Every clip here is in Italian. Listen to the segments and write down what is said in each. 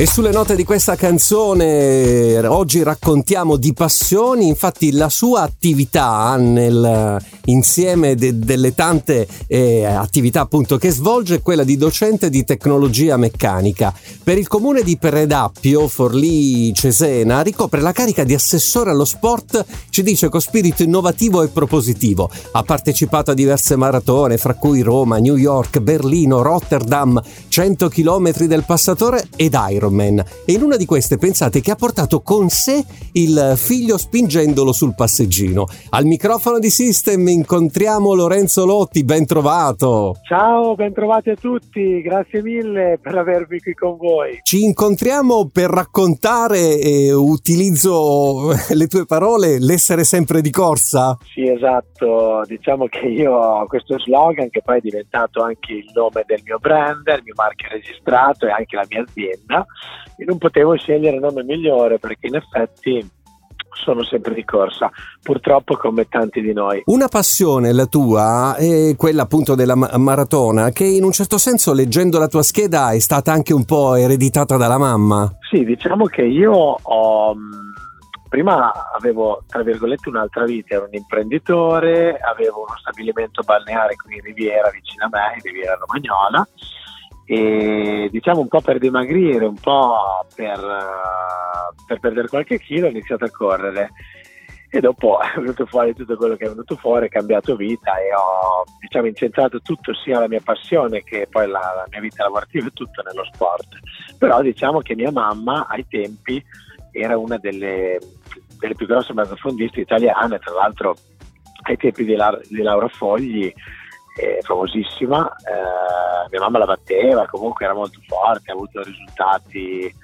E sulle note di questa canzone oggi raccontiamo di passioni, infatti la sua attività nel insieme de, delle tante eh, attività appunto che svolge è quella di docente di tecnologia meccanica. Per il comune di Predappio, Forlì Cesena, ricopre la carica di assessore allo sport, ci dice con spirito innovativo e propositivo. Ha partecipato a diverse maratone, fra cui Roma, New York, Berlino, Rotterdam, 100 km del passatore ed Ironman. E in una di queste pensate che ha portato con sé il figlio spingendolo sul passeggino. Al microfono di System incontriamo Lorenzo Lotti, ben trovato. Ciao, ben trovati a tutti, grazie mille per avermi qui con voi. Ci incontriamo per raccontare, e utilizzo le tue parole, l'essere sempre di corsa? Sì, esatto, diciamo che io ho questo slogan che poi è diventato anche il nome del mio brand, il mio marchio registrato e anche la mia azienda e non potevo scegliere nome migliore perché in effetti sono sempre di corsa, purtroppo come tanti di noi. Una passione la tua è quella appunto della maratona che in un certo senso leggendo la tua scheda è stata anche un po' ereditata dalla mamma. Sì, diciamo che io ho prima avevo tra virgolette un'altra vita, ero un imprenditore, avevo uno stabilimento balneare qui in Riviera vicino a me, in Riviera Romagnola e diciamo un po' per dimagrire, un po' per, per perdere qualche chilo ho iniziato a correre e dopo è venuto fuori tutto quello che è venuto fuori, ho cambiato vita e ho diciamo, incentrato tutto sia la mia passione che poi la, la mia vita lavorativa tutto nello sport. Però diciamo che mia mamma ai tempi era una delle, delle più grosse mezzofondiste italiane, tra l'altro ai tempi di, La, di Laura Fogli eh, famosissima, eh, mia mamma la batteva, comunque era molto forte, ha avuto risultati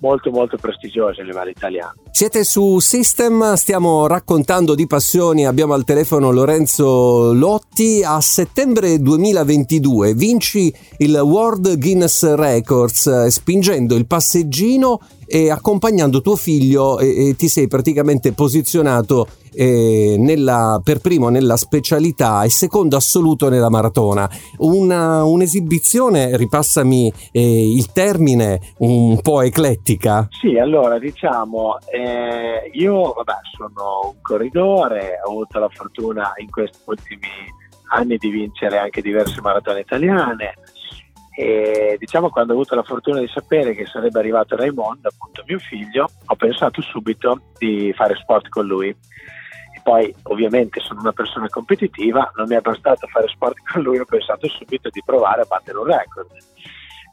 molto molto prestigiosi a livello italiano. Siete su System, stiamo raccontando di passioni, abbiamo al telefono Lorenzo Lotti, a settembre 2022 vinci il World Guinness Records eh, spingendo il passeggino e accompagnando tuo figlio e, e ti sei praticamente posizionato eh, nella, per primo nella specialità e secondo assoluto nella maratona. Una, un'esibizione, ripassami eh, il termine, un po' eclettica? Sì, allora diciamo, eh, io vabbè, sono un corridore, ho avuto la fortuna in questi ultimi anni di vincere anche diverse maratone italiane e diciamo quando ho avuto la fortuna di sapere che sarebbe arrivato Raimondo, appunto mio figlio, ho pensato subito di fare sport con lui poi ovviamente sono una persona competitiva, non mi è bastato fare sport con lui, ho pensato subito di provare a battere un record.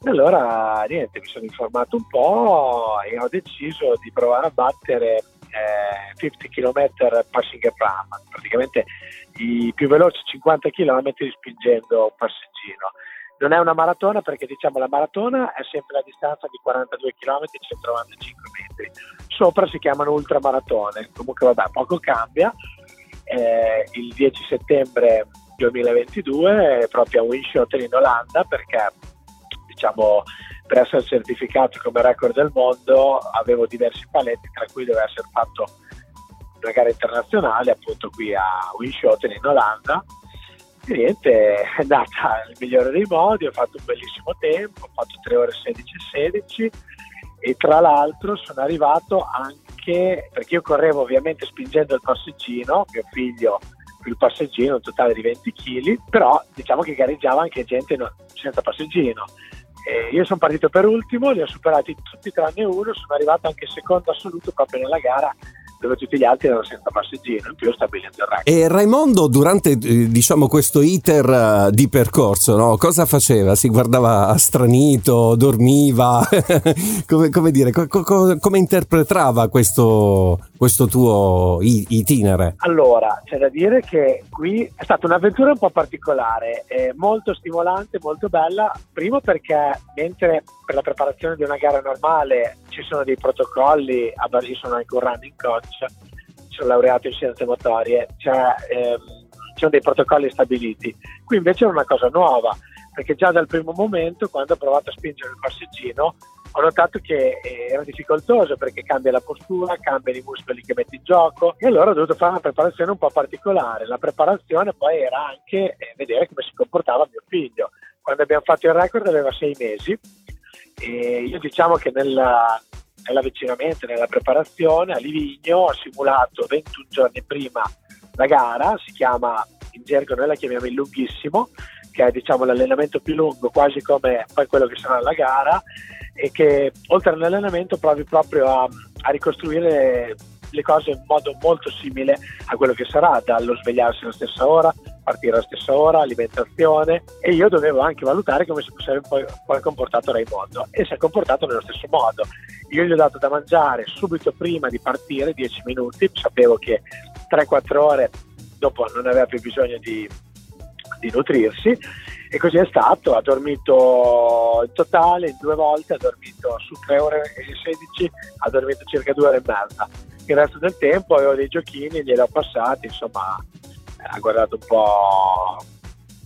Allora niente, mi sono informato un po' e ho deciso di provare a battere eh, 50 km passing a pram, praticamente i più veloci 50 km spingendo un passeggino. Non è una maratona perché diciamo la maratona è sempre la distanza di 42 km e 195 metri. Sopra si chiamano ultramaratone, comunque vabbè, poco cambia. Eh, il 10 settembre 2022 proprio a Winschoten in Olanda perché diciamo per essere certificato come record del mondo avevo diversi paletti tra cui doveva essere fatto una gara internazionale appunto qui a Winschoten in Olanda e niente, è andata il migliore dei modi, ho fatto un bellissimo tempo, ho fatto 3 ore 16 e 16 e tra l'altro sono arrivato anche, perché io correvo ovviamente spingendo il passeggino, mio figlio più il passeggino, un totale di 20 kg, però diciamo che gareggiava anche gente senza passeggino. E io sono partito per ultimo, li ho superati tutti tranne uno, sono arrivato anche secondo assoluto proprio nella gara dove tutti gli altri erano senza passeggino, in più stabilendo il record. E Raimondo durante eh, diciamo, questo iter eh, di percorso, no? cosa faceva? Si guardava stranito, dormiva? come, come, dire, co- co- come interpretava questo, questo tuo itinere? Allora, c'è da dire che qui è stata un'avventura un po' particolare, molto stimolante, molto bella, primo perché mentre per la preparazione di una gara normale ci sono dei protocolli, io sono anche un running coach, sono laureato in scienze motorie, cioè, ehm, ci sono dei protocolli stabiliti. Qui invece è una cosa nuova, perché già dal primo momento, quando ho provato a spingere il passeggino, ho notato che era difficoltoso perché cambia la postura, cambiano i muscoli che metti in gioco e allora ho dovuto fare una preparazione un po' particolare. La preparazione poi era anche eh, vedere come si comportava mio figlio. Quando abbiamo fatto il record aveva sei mesi E io diciamo che nella, nell'avvicinamento, nella preparazione a Livigno ho simulato 21 giorni prima la gara, si chiama in gergo noi la chiamiamo il lunghissimo, che è diciamo, l'allenamento più lungo, quasi come poi quello che sarà la gara, e che oltre all'allenamento provi proprio a, a ricostruire le cose in modo molto simile a quello che sarà, dallo svegliarsi alla stessa ora, partire alla stessa ora, alimentazione e io dovevo anche valutare come si sarebbe poi, poi comportato Raimondo e si è comportato nello stesso modo. Io gli ho dato da mangiare subito prima di partire, 10 minuti, sapevo che 3-4 ore dopo non aveva più bisogno di, di nutrirsi e così è stato, ha dormito in totale due volte, ha dormito su 3 ore e 16, ha dormito circa 2 ore e mezza. Il resto del tempo avevo dei giochini, glieli ho passati, insomma ha guardato un po'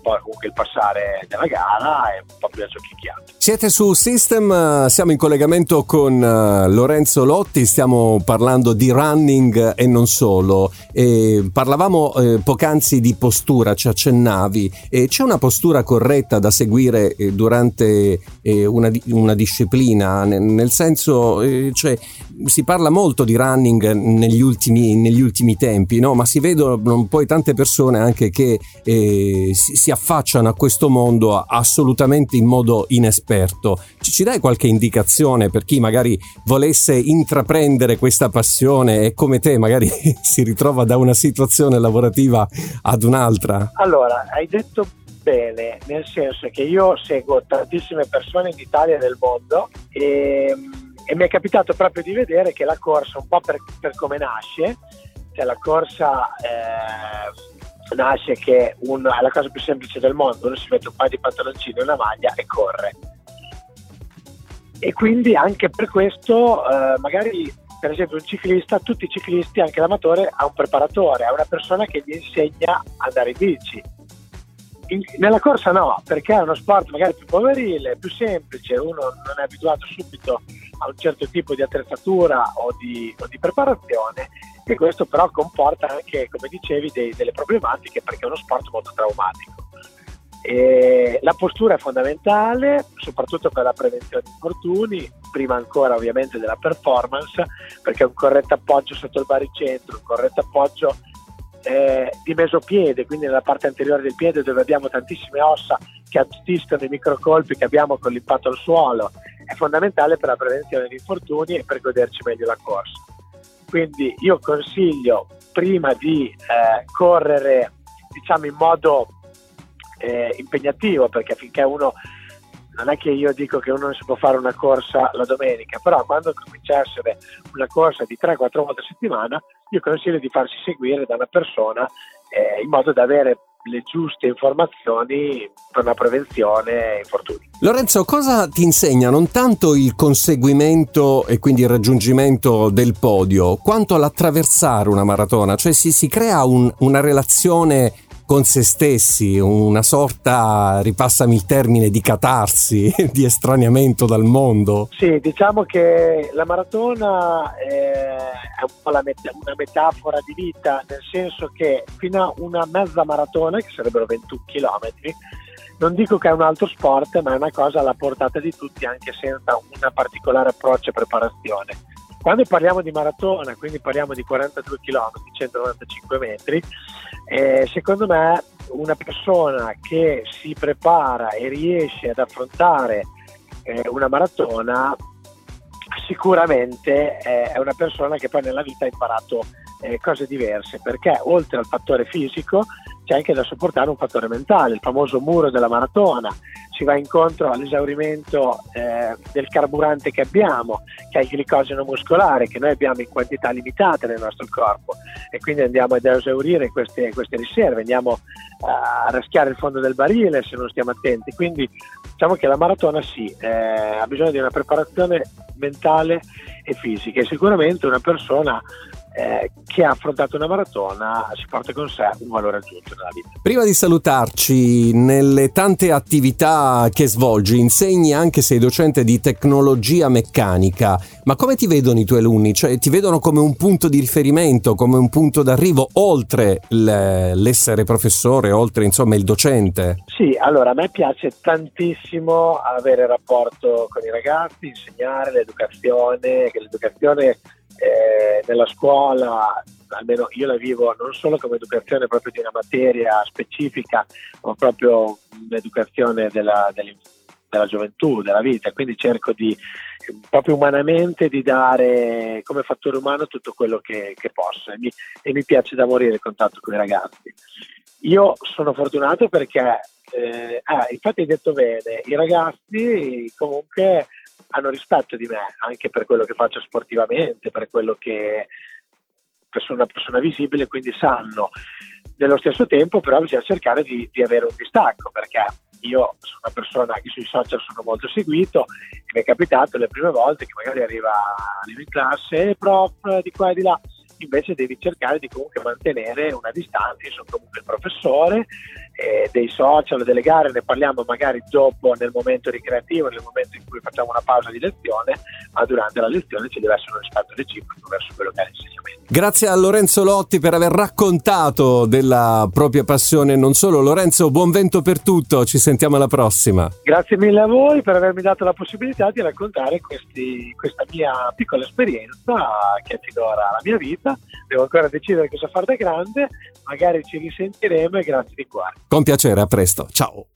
poi comunque il passare della gara è un po' più giochicchiato. Siete su System, siamo in collegamento con uh, Lorenzo Lotti, stiamo parlando di running e non solo. E parlavamo eh, poc'anzi di postura, ci accennavi. E c'è una postura corretta da seguire eh, durante eh, una, una, disciplina, nel, nel senso, eh, cioè, si parla molto di running negli ultimi, negli ultimi tempi, no? ma si vedono poi tante persone anche che eh, si, affacciano a questo mondo assolutamente in modo inesperto. Ci dai qualche indicazione per chi magari volesse intraprendere questa passione e come te magari si ritrova da una situazione lavorativa ad un'altra? Allora, hai detto bene, nel senso che io seguo tantissime persone in Italia e nel mondo e, e mi è capitato proprio di vedere che la corsa, un po' per, per come nasce, cioè la corsa eh, nasce che uno, è la cosa più semplice del mondo, uno si mette un paio di pantaloncini e una maglia e corre. E quindi anche per questo eh, magari per esempio un ciclista, tutti i ciclisti, anche l'amatore, ha un preparatore, ha una persona che gli insegna a andare in bici. In, nella corsa no, perché è uno sport magari più poverile, più semplice, uno non è abituato subito a un certo tipo di attrezzatura o di, o di preparazione e questo però comporta anche, come dicevi, dei, delle problematiche perché è uno sport molto traumatico. E la postura è fondamentale, soprattutto per la prevenzione di infortuni, prima ancora ovviamente della performance, perché un corretto appoggio sotto il baricentro, un corretto appoggio eh, di mesopiede, quindi nella parte anteriore del piede dove abbiamo tantissime ossa che assistano i microcolpi che abbiamo con l'impatto al suolo, è fondamentale per la prevenzione di infortuni e per goderci meglio la corsa. Quindi io consiglio prima di eh, correre diciamo in modo eh, impegnativo perché finché uno non è che io dico che uno non si può fare una corsa la domenica, però quando comincia a essere una corsa di 3-4 volte a settimana, io consiglio di farsi seguire da una persona eh, in modo da avere le giuste informazioni per la prevenzione infortuni. Lorenzo, cosa ti insegna non tanto il conseguimento e quindi il raggiungimento del podio, quanto l'attraversare una maratona? Cioè si, si crea un, una relazione con se stessi, una sorta, ripassami il termine, di catarsi, di estraniamento dal mondo. Sì, diciamo che la maratona è un po' met- una metafora di vita, nel senso che fino a una mezza maratona, che sarebbero 21 km, non dico che è un altro sport, ma è una cosa alla portata di tutti, anche senza una particolare approccio e preparazione. Quando parliamo di maratona, quindi parliamo di 42 km, 195 metri, eh, secondo me una persona che si prepara e riesce ad affrontare eh, una maratona sicuramente eh, è una persona che poi nella vita ha imparato eh, cose diverse perché oltre al fattore fisico c'è anche da sopportare un fattore mentale, il famoso muro della maratona, si va incontro all'esaurimento eh, del carburante che abbiamo, che è il glicogeno muscolare, che noi abbiamo in quantità limitate nel nostro corpo. E quindi andiamo ad esaurire queste, queste riserve, andiamo a raschiare il fondo del barile se non stiamo attenti. Quindi diciamo che la maratona sì, eh, ha bisogno di una preparazione mentale e fisica. E sicuramente una persona eh, che ha affrontato una maratona si porta con sé un valore aggiunto nella vita. Prima di salutarci, nelle tante attività che svolgi, insegni anche sei docente di tecnologia meccanica, ma come ti vedono i tuoi alunni? Cioè ti vedono come un punto di riferimento, come un punto d'arrivo oltre l'essere professore, oltre insomma il docente? Sì, allora a me piace tantissimo avere rapporto con i ragazzi, insegnare l'educazione, che l'educazione eh, nella scuola, almeno io la vivo non solo come educazione proprio di una materia specifica, ma proprio un'educazione della, della gioventù, della vita, quindi cerco di proprio umanamente di dare come fattore umano tutto quello che, che posso e mi, e mi, piace da morire il contatto con i ragazzi. Io sono fortunato perché, eh, ah, infatti hai detto bene, i ragazzi comunque hanno rispetto di me anche per quello che faccio sportivamente, per quello che sono una persona visibile, quindi sanno. Nello stesso tempo però bisogna cercare di, di avere un distacco perché io sono una persona che sui social sono molto seguito e mi è capitato le prime volte che magari arriva, arriva in classe, eh, prof, di qua e di là, invece devi cercare di comunque mantenere una distanza, io sono comunque il professore, eh, dei social, delle gare, ne parliamo magari dopo nel momento ricreativo, nel momento in cui facciamo una pausa di lezione, ma durante la lezione ci deve essere un rispetto reciproco verso quello che è l'insegnamento. Grazie a Lorenzo Lotti per aver raccontato della propria passione, non solo Lorenzo, buon vento per tutto, ci sentiamo alla prossima. Grazie mille a voi per avermi dato la possibilità di raccontare questi, questa mia piccola esperienza che finora la mia devo ancora decidere cosa fare da grande, magari ci risentiremo e grazie di cuore. Con piacere, a presto. Ciao.